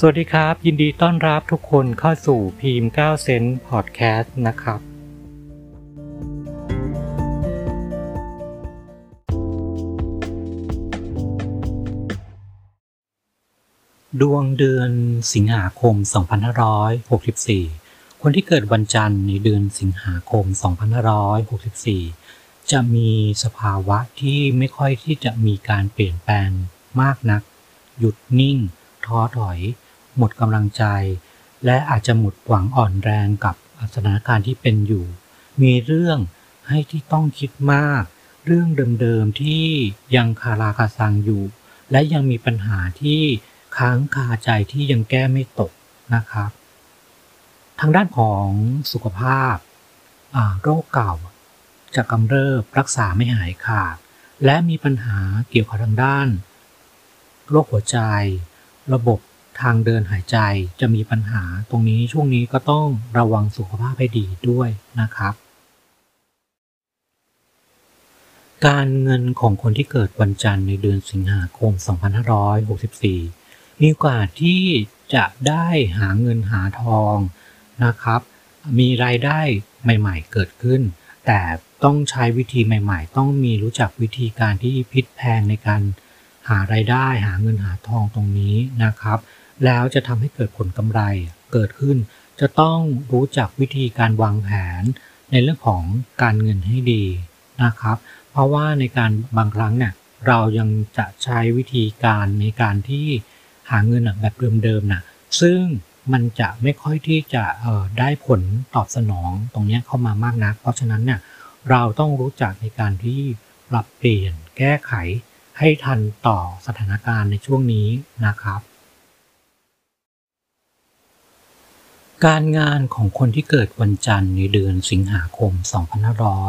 สวัสดีครับ ยินดีต้อนรับทุกคนเข้าสู่พีม9เซนต์พอดแคสต์นะครับ ดวงเดือนสิงหาคม 2564 คนที่เกิดวันจันทร์ในเดือนสิงหาคม 2564 จะมีสภาวะที่ไม่ค่อยที่จะมีการเปลี่ยนแปลงมากนัก หยุดนิ่ง ท้อถอย หมดกำลังใจ และอาจจะหมดหวังอ่อนแรงกับสถานการณ์ที่เป็นอยู่ มีเรื่องให้ที่ต้องคิดมาก เรื่องเดิมๆที่ยังคาราคาซังอยู่ และยังมีปัญหาที่ค้างคาใจที่ยังแก้ไม่ตกนะครับ ทางด้านของสุขภาพโรคเก่าจะกำเริบรักษาไม่หายขาด และมีปัญหาเกี่ยวกับทางด้าน โรคหัวใจ ระบบ ทางเดินหายใจจะมีปัญหา ตรงนี้ช่วงนี้ก็ต้องระวังสุขภาพให้ดีด้วยนะครับ การเงินของคนที่เกิดวันจันทร์ในเดือนสิงหาคม 2564 มีโอกาสที่จะได้หาเงินหาทองนะครับ มีรายได้ใหม่ๆเกิดขึ้น แต่ต้องใช้วิธีใหม่ ๆ ต้องมีรู้จักวิธีการที่พิษแพงในการหารายได้หาเงินหาทองตรงนี้นะครับ แล้วจะทำให้เกิดผลกำไรเกิดขึ้น จะต้องรู้จักวิธีการวางแผนในเรื่องของการเงินให้ดีนะครับ เพราะว่าในการบางครั้งเนี่ยเรายังจะใช้วิธีการในการที่หาเงินแบบเดิมๆนะซึ่งมันจะไม่ค่อยที่จะได้ผลตอบสนองตรงนี้เข้ามามากนัก เพราะฉะนั้นเนี่ยเราต้องรู้จักในการที่ปรับเปลี่ยนแก้ไขให้ทันต่อสถานการณ์ในช่วงนี้นะครับ การงานของคนที่เกิดวันจันทร์ในเดือนสิงหาคม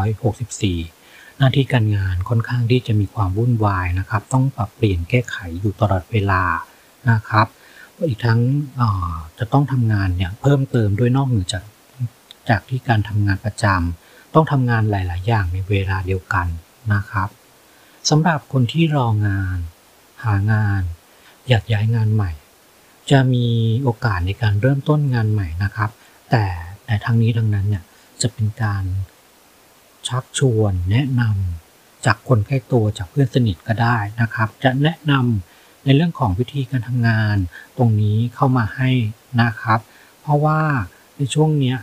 2564 หน้าที่การงานค่อนข้างที่จะมีความวุ่นวายนะครับ ต้องปรับเปลี่ยนแก้ไขอยู่ตลอดเวลานะครับ อีกทั้งจะต้องทำงานเนี่ยเพิ่มเติมด้วยนอกเหนือจากจากที่การทำงานประจำต้องทำงานหลาย ๆ อย่างในเวลาเดียวกันนะครับสำหรับคนที่รองาน หางาน อยากย้ายงานใหม่ จะมีโอกาสในการเริ่มต้นงานใหม่นะครับ แต่แต่ทั้งนี้ทั้งนั้นเนี่ยจะเป็นการชักชวนแนะนำจากคนใกล้ตัวจากเพื่อนสนิทก็ได้นะครับ จะแนะนำในเรื่องของวิธีการทำงานตรงนี้เข้ามาให้นะครับ เพราะว่าในช่วงนี้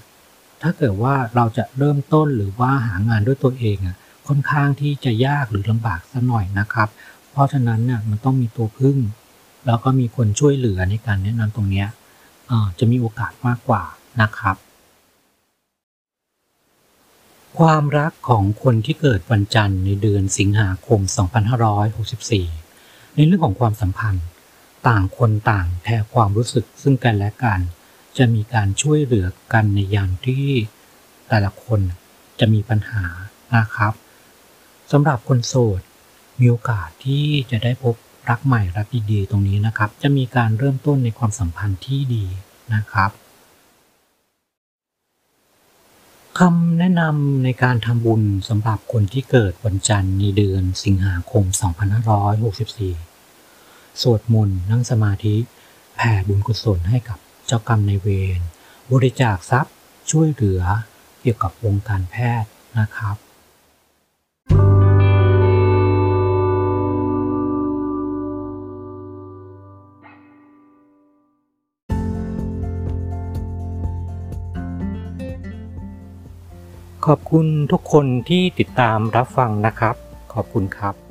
ถ้าเกิดว่าเราจะเริ่มต้นหรือว่าหางานด้วยตัวเองอะค่อนข้างที่จะยากหรือลำบากสักหน่อยนะครับ เพราะฉะนั้นเนี่ยมันต้องมีตัวพึ่ง แล้วก็มีคนช่วยเหลือในการแนะนำตรงนี้จะมีโอกาสมากกว่านะครับ ความรักของคนที่เกิดวันจันทร์ในเดือนสิงหาคม 2564 ในเรื่องของความสัมพันธ์ ต่างคนต่างแคร์ความรู้สึกซึ่งกันและกัน จะมีการช่วยเหลือกันในยามที่แต่ละคนจะมีปัญหานะครับสำหรับคนโสดมีโอกาสที่จะได้พบ รักใหม่รักดีๆตรงนี้นะครับ จะมีการเริ่มต้นในความสัมพันธ์ที่ดีนะครับคำแนะนำในการทำบุญสำหรับคนที่เกิดวันจันทร์ในเดือนสิงหาคม 2564 สวดมนต์นั่งสมาธิแผ่บุญกุศลให้กับเจ้ากรรมในเวร บริจาคทรัพย์ช่วยเหลือเกี่ยวกับวงการแพทย์นะครับ ขอบคุณทุกคนที่ติดตามรับฟังนะครับ ขอบคุณครับ